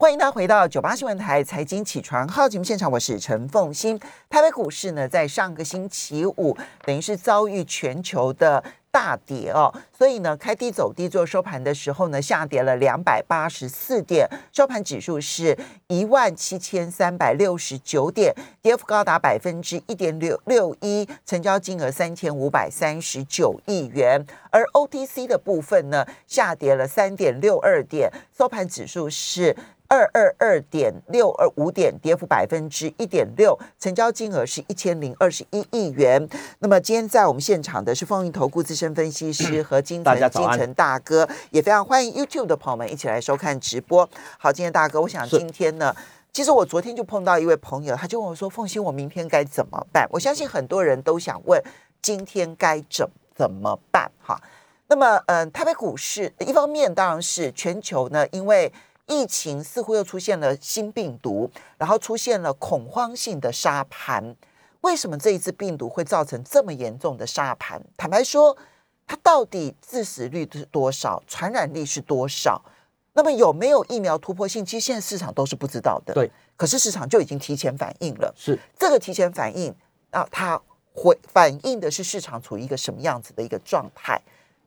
欢迎大家回到九八新闻台财经起床号节目现场，我是陈凤欣。台北股市呢，在上个星期五，等于是遭遇全球的大跌哦，所以呢，开低走低，做收盘的时候呢，下跌了两百八十四点，收盘指数是一万七千三百六十九点，跌幅高达百分之一点六六一，成交金额三千五百三十九亿元。而 OTC 的部分呢，下跌了三点六二点，收盘指数是。二二二点六二五点，跌幅百分之一点六，成交金额是一千零二十一亿元。那么今天在我们现场的是风云投顾资深分析师和金城金城大哥，也非常欢迎 YouTube 的朋友们一起来收看直播。好，今天大哥，我想今天呢，其实我昨天就碰到一位朋友，他就问我说：“凤欣，我明天该怎么办？”我相信很多人都想问，今天该怎怎么办？哈，那么嗯，台北股市一方面当然是全球呢，因为疫情似乎又出现了新病毒，然后出现了恐慌性的沙盘。为什么这一次病毒会造成这么严重的沙盘？坦白说，它到底致死率是多少？传染力是多少？那么有没有疫苗突破性？其实现在市场都是不知道的。对，可是市场就已经提前反应了。是这个提前反应啊，它会反映的是市场处于一个什么样子的一个状态？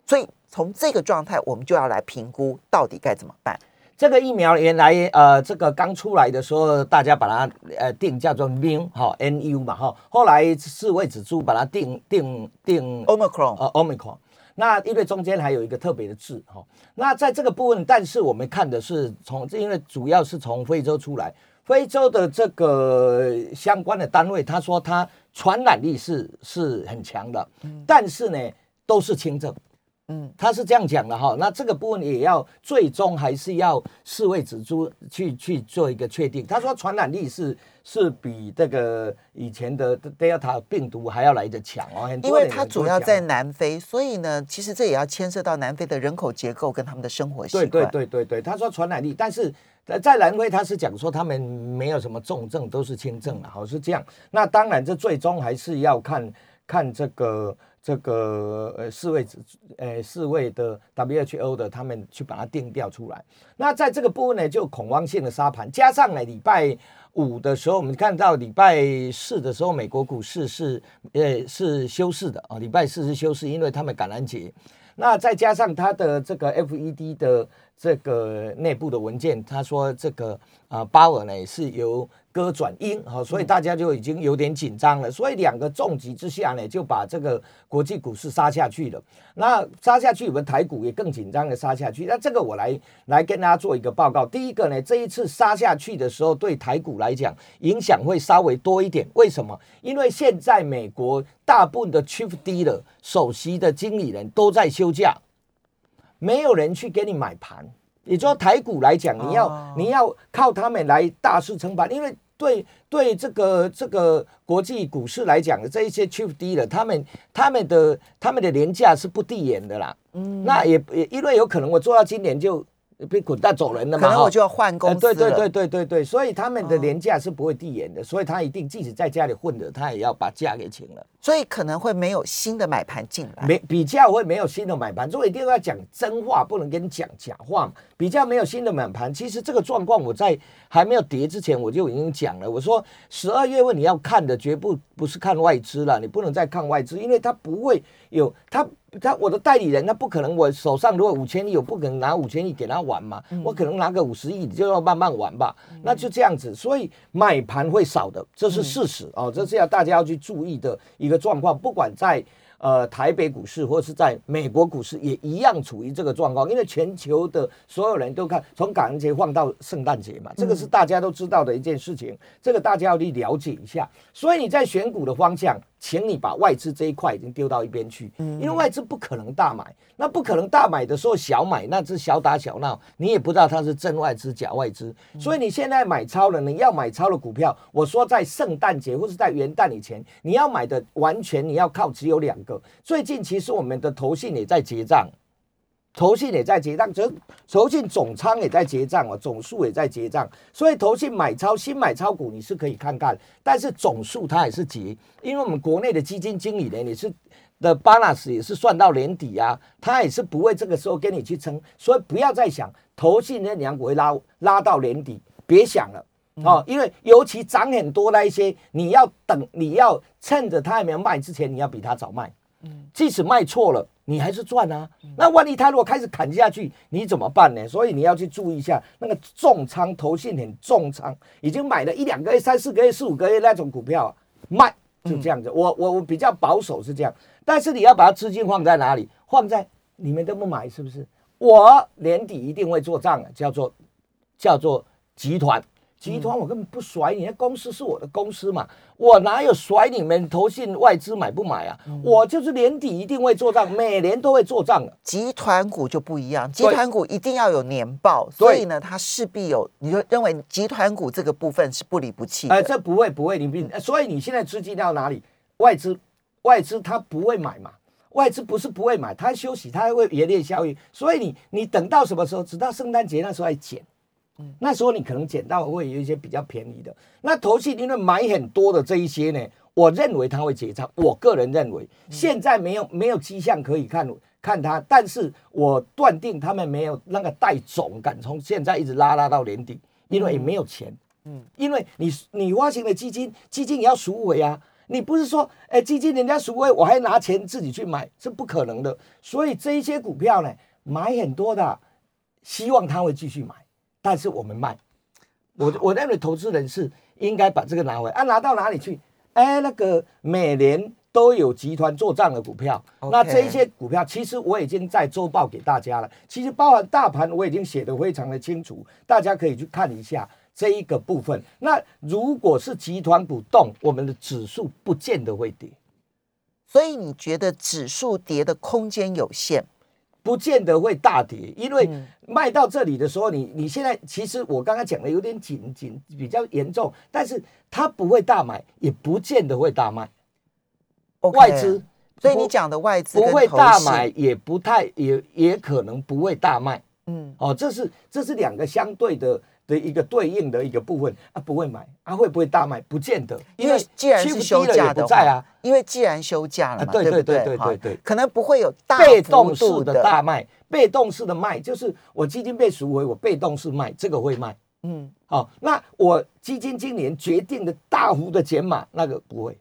所以从这个状态，我们就要来评估到底该怎么办。这个疫苗原来呃，这个刚出来的时候，大家把它呃定叫做 N 哈 N U 嘛哈，后来世卫指出把它定定定 Omicron 呃 Omicron，那因为中间还有一个特别的字哈，那在这个部分，但是我们看的是从，因为主要是从非洲出来，非洲的这个相关的单位，他说它传染力是是很强的，但是呢都是轻症。嗯，他是这样讲的哈，那这个部分也要最终还是要世卫指出去去做一个确定。他说传染力是是比这个以前的 Delta 病毒还要来得强哦，因为它主要在南非，所以呢，其实这也要牵涉到南非的人口结构跟他们的生活习惯。对对对对对，他说传染力，但是在南非他是讲说他们没有什么重症，都是轻症啊，好是这样。那当然这最终还是要看看这个。这个呃世卫呃世卫的 WHO 的他们去把它定调出来。那在这个部分呢，就恐慌性的沙盘，加上呢礼拜五的时候，我们看到礼拜四的时候，美国股市是呃是休市的啊，礼拜四是休市，因为他们感恩节。那再加上它的这个 FED 的这个内部的文件，他说这个啊鲍尔呢是由。歌转阴，好，所以大家就已经有点紧张了。所以两个重击之下呢，就把这个国际股市杀下去了。那杀下去，我们台股也更紧张的杀下去。那这个我来来跟大家做一个报告。第一个呢，这一次杀下去的时候，对台股来讲影响会稍微多一点。为什么？因为现在美国大部分的 Chief Dealer 首席的经理人都在休假，没有人去给你买盘。也就说，台股来讲，你要你要靠他们来大肆撑盘，因为对对这个这个国际股市来讲，这一些 chief 低的，他们他们的他们的廉价是不递延的啦。嗯，那也也因为有可能我做到今年就。被滚蛋走人了嘛？可能我就要换工司对对对对对对，所以他们的年假是不会递延的，所以他一定即使在家里混的，他也要把假给请了。所以可能会没有新的买盘进来，没比较会没有新的买盘。所以一定要讲真话，不能跟你讲假话嘛。比较没有新的买盘，其实这个状况我在还没有跌之前我就已经讲了。我说十二月份你要看的绝不不是看外资了，你不能再看外资，因为它不会有他。他我的代理人，他不可能我手上如果五千亿，我不可能拿五千亿给他玩嘛，我可能拿个五十亿，你就要慢慢玩吧，那就这样子，所以买盘会少的，这是事实哦，这是要大家要去注意的一个状况，不管在。呃，台北股市或是在美国股市也一样处于这个状况，因为全球的所有人都看从感恩节放到圣诞节嘛，这个是大家都知道的一件事情，这个大家要去了解一下。所以你在选股的方向，请你把外资这一块已经丢到一边去，因为外资不可能大买，那不可能大买的时候小买，那是小打小闹，你也不知道它是真外资假外资。所以你现在买超了，你要买超的股票，我说在圣诞节或是在元旦以前，你要买的完全你要靠只有两个。最近其实我们的投信也在结账，投信也在结账，这投信总仓也在结账啊，总数也在结账，所以投信买超新买超股你是可以看看，但是总数它也是结，因为我们国内的基金经理呢，你是的 balance 也是算到年底啊，他也是不会这个时候跟你去撑，所以不要再想。投信那两股会拉拉到年底，别想了哦，因为尤其涨很多那一些，你要等，你要趁着它还没有卖之前，你要比它早卖。嗯，即使卖错了，你还是赚啊。那万一他如果开始砍下去，你怎么办呢？所以你要去注意一下那个重仓投信很重仓，已经买了一两个月、三四个月、四五个月那种股票啊，卖就这样子。我我我比较保守是这样，但是你要把它资金放在哪里？放在你们都不买，是不是？我年底一定会做账的，叫做叫做集团集团，我根本不甩你，公司是我的公司嘛，我哪有甩你们投信外资买不买啊？我就是年底一定会做账，每年都会做账的。集团股就不一样，集团股一定要有年报，所以呢，它势必有。你就认为集团股这个部分是不离不弃的？哎，这不会不会，你不，所以你现在资金到哪里？外资外资它不会买嘛？外资不是不会买，他休息，他还会冶炼效益，所以你你等到什么时候？直到圣诞节那时候来减，嗯，那时候你可能捡到会有一些比较便宜的。那投信因为买很多的这一些呢，我认为它会结账。我个人认为，现在没有没有迹象可以看看它，但是我断定他们没有那个带总敢从现在一直拉拉到年底，因为也没有钱，嗯，因为你你发行的基金，基金也要赎回啊。你不是说，哎，基金人家赎回，我还拿钱自己去买，是不可能的。所以这一些股票呢，买很多的，希望他会继续买，但是我们卖。我我认为投资人是应该把这个拿回，啊，拿到哪里去？哎，那个每年都有集团做账的股票，那这一些股票其实我已经在周报给大家了，其实包含大盘我已经写的非常的清楚，大家可以去看一下。这一个部分，那如果是集团股动，我们的指数不见得会跌，所以你觉得指数跌的空间有限，不见得会大跌，因为卖到这里的时候，你你现在其实我刚刚讲的有点紧紧比较严重，但是它不会大买，也不见得会大卖。外资，所以你讲的外资不会大买，也不太也也可能不会大卖。嗯，哦，这是这是两个相对的。的一个对应的一个部分啊，不会买啊，会不会大卖？不见得，因为既然是休假的话，因为既然休假了嘛，对对对？对对对，可能不会有大被动式的大卖，被动式的卖就是我基金被赎回，我被动式卖，这个会卖，嗯，好，那我基金今年决定的大幅的减码，那个不会。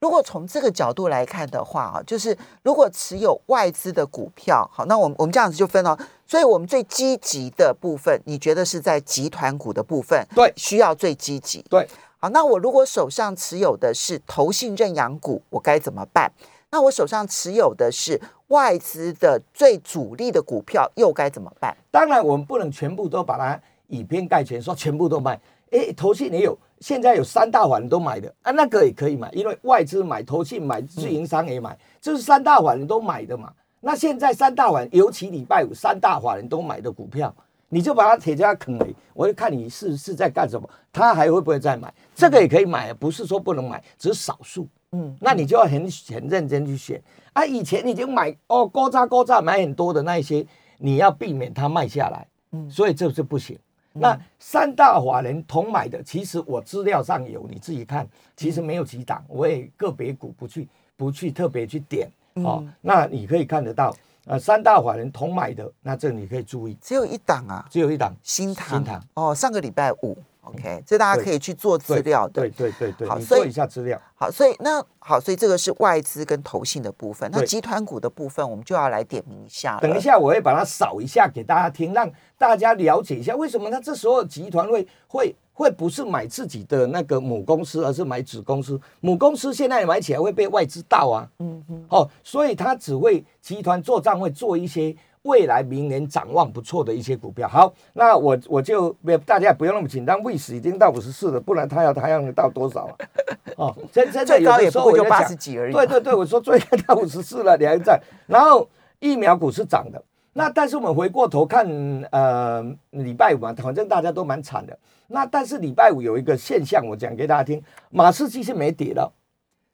如果从这个角度来看的话啊，就是如果持有外资的股票，好，那我们我们这样子就分了。所以，我们最积极的部分，你觉得是在集团股的部分？对，需要最积极。对，好，那我如果手上持有的是投信认养股，我该怎么办？那我手上持有的是外资的最主力的股票，又该怎么办？当然，我们不能全部都把它以偏概全，说全部都卖。哎，投信也有。现在有三大法人都买的啊，那个也可以买，因为外资买、投信买、自营商也买，这是三大法人都买的嘛。那现在三大法人，尤其礼拜五三大法人都买的股票，你就把它铁在坑里，我就看你是是在干什么，他还会不会再买？这个也可以买，不是说不能买，只是少数。嗯，那你就要很很认真去选啊。以前已经买哦，高炸高炸买很多的那一些，你要避免它卖下来。嗯，所以这是不行。那三大法人同买的，其实我资料上有，你自己看，其实没有几档，我也个别股不去不去特别去点哦。那你可以看得到，呃，三大法人同买的，那这你可以注意，只有一档啊，只有一档新塘新塘哦，上个礼拜五。OK，这大家可以去做资料的。对对对对，好，做一下资料。好，所以那好，所以这个是外资跟投信的部分。那集团股的部分，我们就要来点名一下。等一下，我会把它扫一下给大家听，让大家了解一下为什么他这时候集团会会会不是买自己的那个母公司，而是买子公司。母公司现在买起来会被外资盗啊。嗯嗯。哦，所以他只会集团做账会做一些。未来明年展望不错的一些股票，好，那我我就不大家不用那么紧张，位时已经到五十四了，不然他要他要到多少啊？哦，真真最高也不会就八十几而已。对对对，我说最高到五十四了，你还在。然后疫苗股是涨的，那但是我们回过头看，呃，礼拜五嘛，反正大家都蛮惨的。那但是礼拜五有一个现象，我讲给大家听，马士基是没跌的，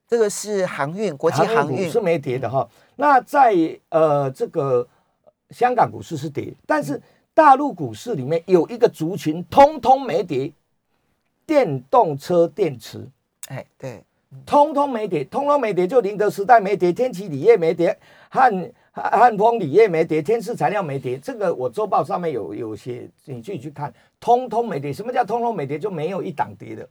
这个是航运，国际航运是没跌的哈。那在呃这个。香港股市是跌，但是大陆股市里面有一个族群通通没跌，电动车电池，哎，对，通通没跌，通通没跌，就宁德时代没跌，天齐锂业没跌，汉汉汉丰锂业没跌，天赐材料没跌，这个我周报上面有有写，你自己去看，通通没跌。什么叫通通没跌？就没有一档跌的。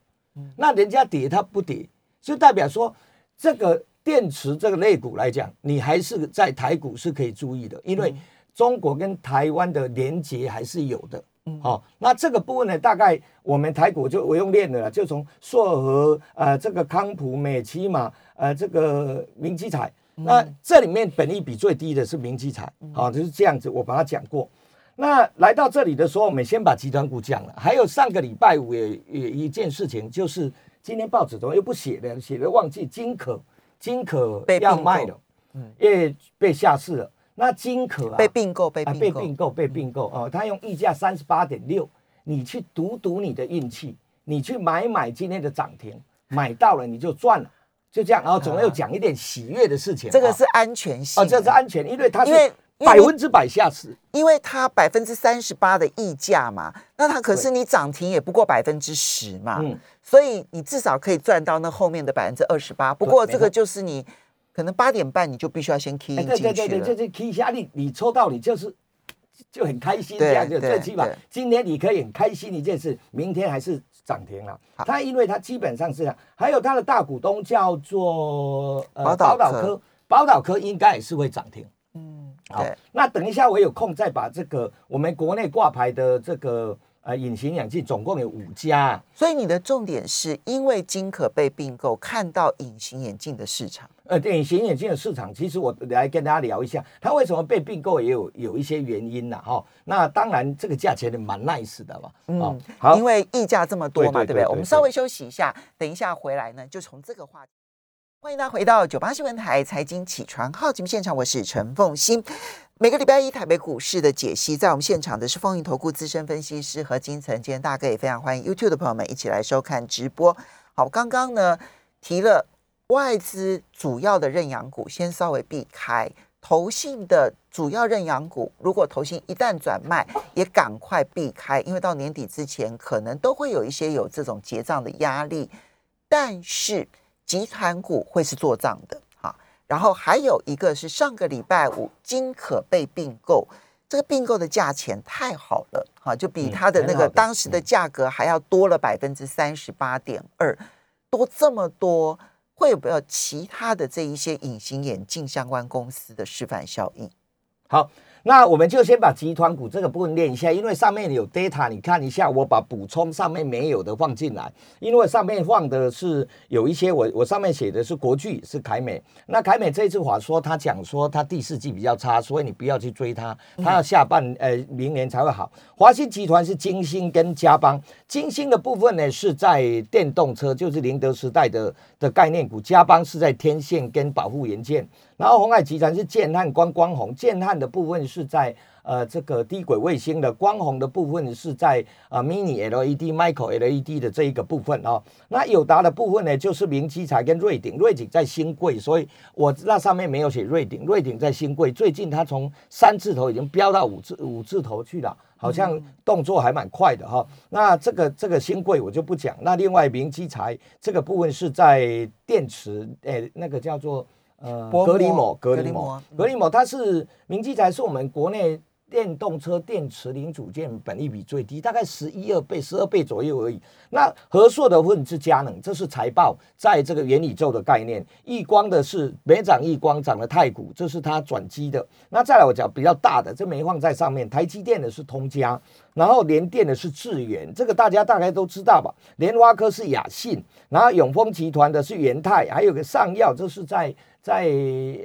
那人家跌它不跌，就代表说这个电池这个类股来讲，你还是在台股是可以注意的，因为中国跟台湾的连接还是有的。好，那这个部分呢，大概我们台股就我用练的了，就从硕和呃这个康普、美奇玛呃这个明基彩。那这里面本益比最低的是明基彩，好，就是这样子，我把它讲过。那来到这里的时候，我们先把集团股讲了。还有上个礼拜五也也一件事情，就是今天报纸怎么又不写了？写了忘记金可金可要卖了，嗯，因为被下市了。那金可被并购，被被并购，被并购哦。他用溢价三十八点六，你去赌赌你的运气，你去买买今天的涨停，买到了你就赚了。就这样，然后总要讲一点喜悦的事情。这个是安全性哦，这是安全，因为它是百分之百下市，因为它百分之三十八的溢价嘛，那它可是你涨停也不过百分之十嘛，嗯，所以你至少可以赚到那后面的百分之二十八。不过这个就是你可能八点半你就必须要先 key 进去对对对对，就是 key 一下你你抽到你就是就很开心这样，就最起码今天你可以很开心一件事，明天还是。涨停了，它因为它基本上是这样，还有它的大股东叫做呃宝岛科，宝岛科应该也是会涨停。嗯，好，那等一下我有空再把这个我们国内挂牌的这个。啊，隐形眼镜总共有五家，所以你的重点是因为金可被并购，看到隐形眼镜的市场。呃，隐形眼镜的市场，其实我来跟大家聊一下，它为什么被并购，也有有一些原因呐，哈。那当然，这个价钱也蛮 nice 的嘛。嗯，好，因为溢价这么多嘛，对不对？我们稍微休息一下，等一下回来呢，就从这个话题。欢迎大家回到九八新闻台财经起床号节目现场，我是陈凤欣。每个礼拜一台北股市的解析，在我们现场的是风云投顾资深分析师何金城。今天大哥也非常欢迎 YouTube 的朋友们一起来收看直播。好，刚刚呢提了外资主要的认养股，先稍微避开投信的主要认养股。如果投信一旦转卖，也赶快避开，因为到年底之前可能都会有一些有这种结账的压力。但是集团股会是做账的，然后还有一个是上个礼拜五金可被并购，这个并购的价钱太好了，哈，就比它的那个当时的价格还要多了百分之三十八点二，多这么多，会有没有其他的这一些隐形眼镜相关公司的示范效应？好。那我们就先把集团股这个部分练一下，因为上面有 data，你看一下，我把补充上面没有的放进来，因为上面放的是有一些我我上面写的是国巨是凯美，那凯美这一次话说他讲说他第四季比较差，所以你不要去追它，它要下半呃明年才会好。华新集团是金星跟嘉邦，金星的部分呢是在电动车，就是宁德时代的的概念股，嘉邦是在天线跟保护元件。然后红海集团是建汉光光红，建汉的部分在呃这个低轨卫星的，光红的部分是在呃 mini LED、micro LED 的这一个部分哦。那友达的部分呢，就是明基材跟瑞鼎，瑞鼎在新贵，所以我那上面没有写瑞鼎，瑞鼎在新贵，最近它从三字头已经飙到五字五字头去了，好像动作还蛮快的哈。那这个这个新贵我就不讲，那另外明基材这个部分是在电池，诶那个叫做。呃，格里摩，格里摩，格里摩，它是明基材，是我们国内电动车电池零组件本益比最低，大概十一二倍、十二倍左右而已。那和硕的问是佳能，这是财报，在这个元宇宙的概念。易光的是没涨，易光涨了太古，这是它转机的。那再来我讲比较大的，这没放在上面。台积电的是通家，然后联电的是智源，这个大家大概都知道吧？联发科是雅信，然后永丰集团的是元泰，还有个上药，这是在。在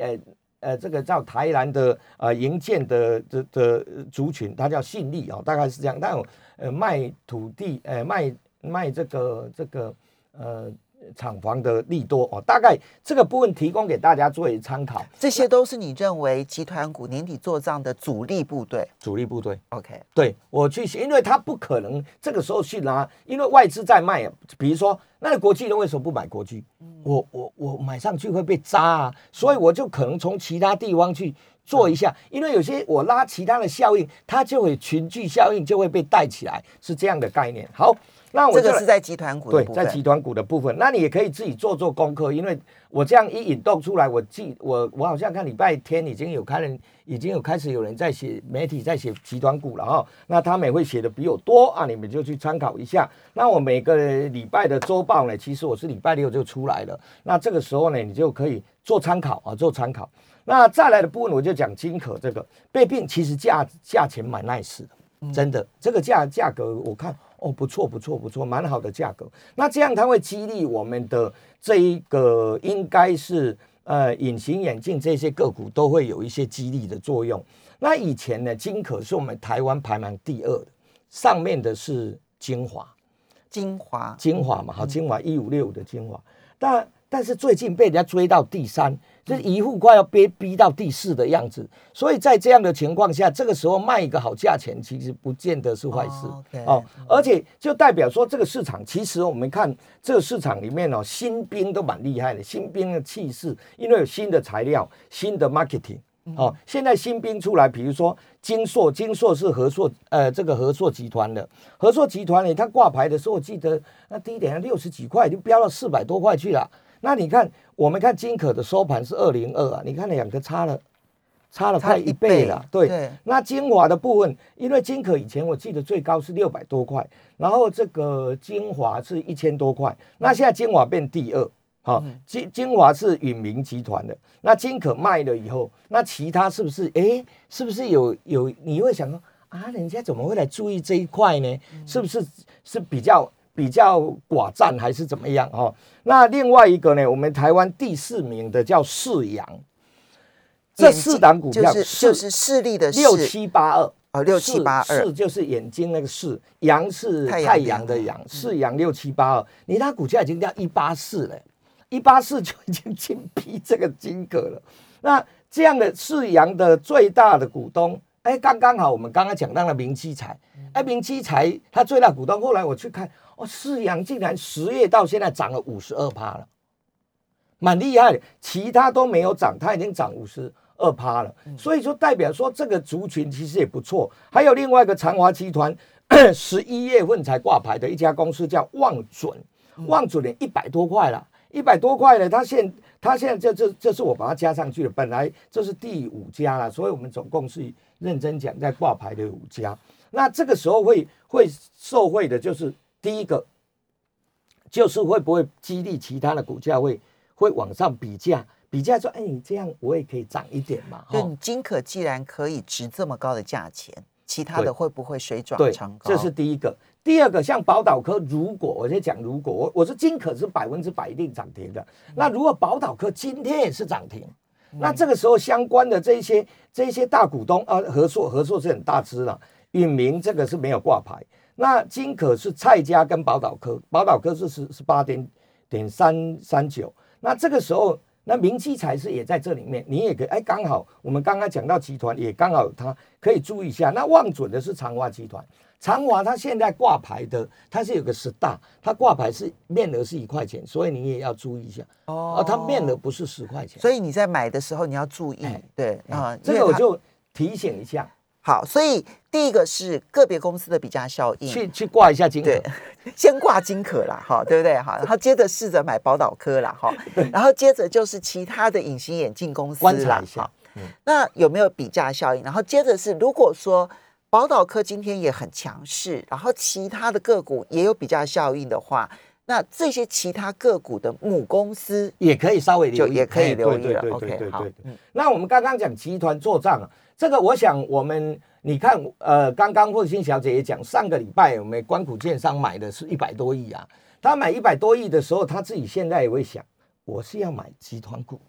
呃呃，这个叫台南的呃营建的的的族群，它叫信利哦，大概是这样。但呃卖土地，呃卖卖这个这个呃。厂房的利多哦，大概这个部分提供给大家作为参考。这些都是你认为集团股年底做账的主力部队。主力部队，OK。对我去，因为他不可能这个时候去拿，因为外资在卖。比如说，那国际人为什么不买国际？我我我买上去会被扎啊，所以我就可能从其他地方去。做一下，因为有些我拉其他的效应，它就会群聚效应就会被带起来，是这样的概念。好。那我这个是在集团股对，在集团股的部分，那你也可以自己做做功课，因为我这样一引动出来，我记我我好像看礼拜天已经有开人，已经有开始有人在写媒体在写集团股了哈，那他们也会写的比我多啊，你们就去参考一下。那我每个礼拜的周报呢，其实我是礼拜六就出来了，那这个时候呢，你就可以做参考啊，做参考。那再来的部分，我就讲金可这个被并，其实价价钱蛮 nice 的，真的，这个价价格我看。哦，不错，不错，不错，蛮好的价格。那这样它会激励我们的这一个，应该是呃隐形眼镜这些个股都会有一些激励的作用。那以前呢，金可是我们台湾排名第二的，上面的是精华，精华，精华嘛，好，精华一五六的精华，但但是最近被人家追到第三。就是一户快要逼逼到第四的样子，所以在这样的情况下，这个时候卖一个好价钱，其实不见得是坏事哦。而且就代表说，这个市场其实我们看这个市场里面哦，新兵都蛮厉害的，新兵的气势，因为有新的材料、新的 marketing 哦。现在新兵出来，比如说金硕，金硕是合硕呃这个合硕集团的，合硕集团里它挂牌的时候，我记得那低点六十几块，就飙到四百多块去了。那你看，我们看金可的收盘是二零二啊，你看两个差了，差了快一倍了。对，那精华的部分，因为金可以前我记得最高是六百多块，然后这个精华是一千多块，那现在精华变第二，好，金精华是允明集团的，那金可卖了以后，那其他是不是？哎，是不是有有？你会想说啊，人家怎么会来注意这一块呢？是不是是比较？比较寡占还是怎么样哦？那另外一个呢？我们台湾第四名的叫四阳，这四档股票就是就是势力的六七八二哦，六七八二四就是眼睛那个四，阳是太阳的阳，四阳六七八二，你那股价已经掉一八四了，一八四就已经紧逼这个金额了。那这样的四阳的最大的股东，哎，刚刚好，我们刚刚讲到了明基财，哎，明基财它最大股东，后来我去看。哦，四阳竟然十月到现在涨了五十二趴了，蛮厉害的。其他都没有涨，它已经涨五十二趴了。所以说代表说这个族群其实也不错。还有另外一个长华集团，十一月份才挂牌的一家公司叫望准，望准连一百多块了，一百多块了。它现它现在这这这是我把它加上去了，本来这是第五家了，所以我们总共是认真讲在挂牌的五家。那这个时候会会受惠的就是。第一个就是会不会激励其他的股价会会往上比价，比价说，哎，你这样我也可以涨一点嘛。就你金可既然可以值这么高的价钱，其他的会不会水涨船高？这是第一个。第二个，像宝岛科，如果我在讲，如果我我说金可是百分之百一定涨停的，那如果宝岛科今天也是涨停，那这个时候相关的这些这些大股东啊，合作合作是很大支了，允明这个是没有挂牌。那金可是蔡家跟宝岛科，宝岛科是十十八点点三三九。那这个时候，那明基才是也在这里面，你也可以哎，刚好我们刚刚讲到集团，也刚好有它可以注意一下。那望准的是长华集团，长华它现在挂牌的，它是有个十大，它挂牌是面额是一块钱，所以你也要注意一下哦。它面额不是十块钱，所以你在买的时候你要注意。对啊，这个我就提醒一下。好，所以第一个是个别公司的比价效应，去去挂一下金可，先挂金可啦，哈，对不对？哈，然后接着试着买宝岛科啦，哈，然后接着就是其他的隐形眼镜公司啦，哈，那有没有比价效应？然后接着是，如果说宝岛科今天也很强势，然后其他的个股也有比价效应的话，那这些其他个股的母公司也可以稍微留意，也可以留意了。OK，好，那我们刚刚讲集团做账啊。这个我想，我们你看，呃，刚刚霍心小姐也讲，上个礼拜我们关谷券商买的是一百多亿啊。他买一百多亿的时候，他自己现在也会想，我是要买集团股，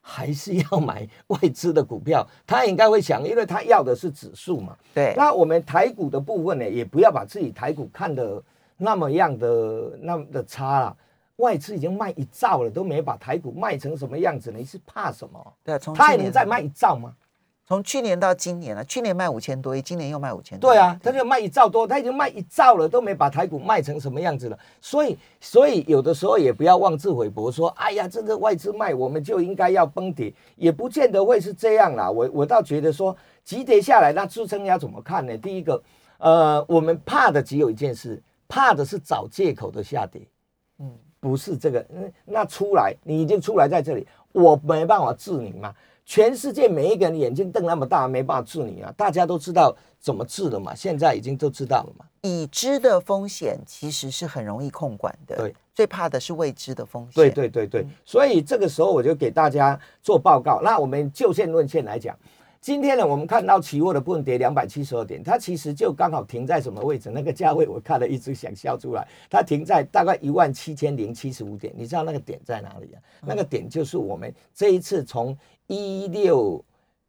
还是要买外资的股票？他应该会想，因为他要的是指数嘛。对。那我们台股的部分呢，也不要把自己台股看的那么样的那么的差了。外资已经卖一兆了，都没把台股卖成什么样子，你是怕什么？对，他还能再卖一兆吗？从去年到今年了，去年卖五千多亿，今年又卖五千多。对啊，他就卖一兆多，他已经卖一兆了，都没把台股卖成什么样子了。所以，所以有的时候也不要妄自菲薄，说哎呀，这个外资卖，我们就应该要崩跌，也不见得会是这样啦。我我倒觉得说，急跌下来，那支撑要怎么看呢？第一个，呃，我们怕的只有一件事，怕的是找借口的下跌。嗯，不是这个，那出来，你已经出来在这里，我没办法治你嘛。全世界每一个人眼睛瞪那么大，没办法治你啊！大家都知道怎么治了嘛，现在已经都知道了嘛。已知的风险其实是很容易控管的，对，最怕的是未知的风险。对对对对，所以这个时候我就给大家做报告。那我们就线论线来讲，今天呢，我们看到期货的部分跌两百七十二点，它其实就刚好停在什么位置？那个价位我看了一直想笑出来，它停在大概一万七千零七十五点。你知道那个点在哪里啊？那个点就是我们这一次从一六，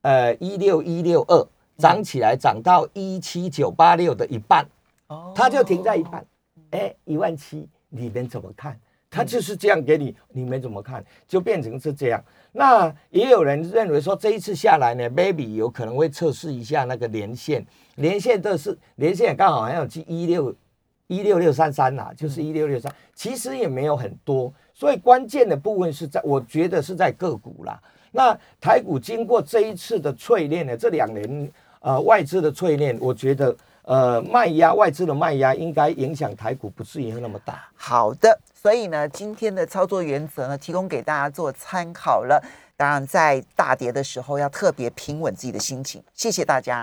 呃，一六一六二涨起来，涨到一七九八六的一半，哦，它就停在一半，哎，一万七，你们怎么看？它就是这样给你，你们怎么看？就变成是这样。那也有人认为说，这一次下来呢，baby 有可能会测试一下那个连线，连线的是连线刚好还有去一六一六六三三啦，就是一六六三，其实也没有很多，所以关键的部分是在，我觉得是在个股啦。那台股经过这一次的淬炼呢，这两年呃外资的淬炼，我觉得呃卖压外资的卖压应该影响台股不至于那么大。好的，所以呢今天的操作原则呢提供给大家做参考了。当然在大跌的时候要特别平稳自己的心情。谢谢大家。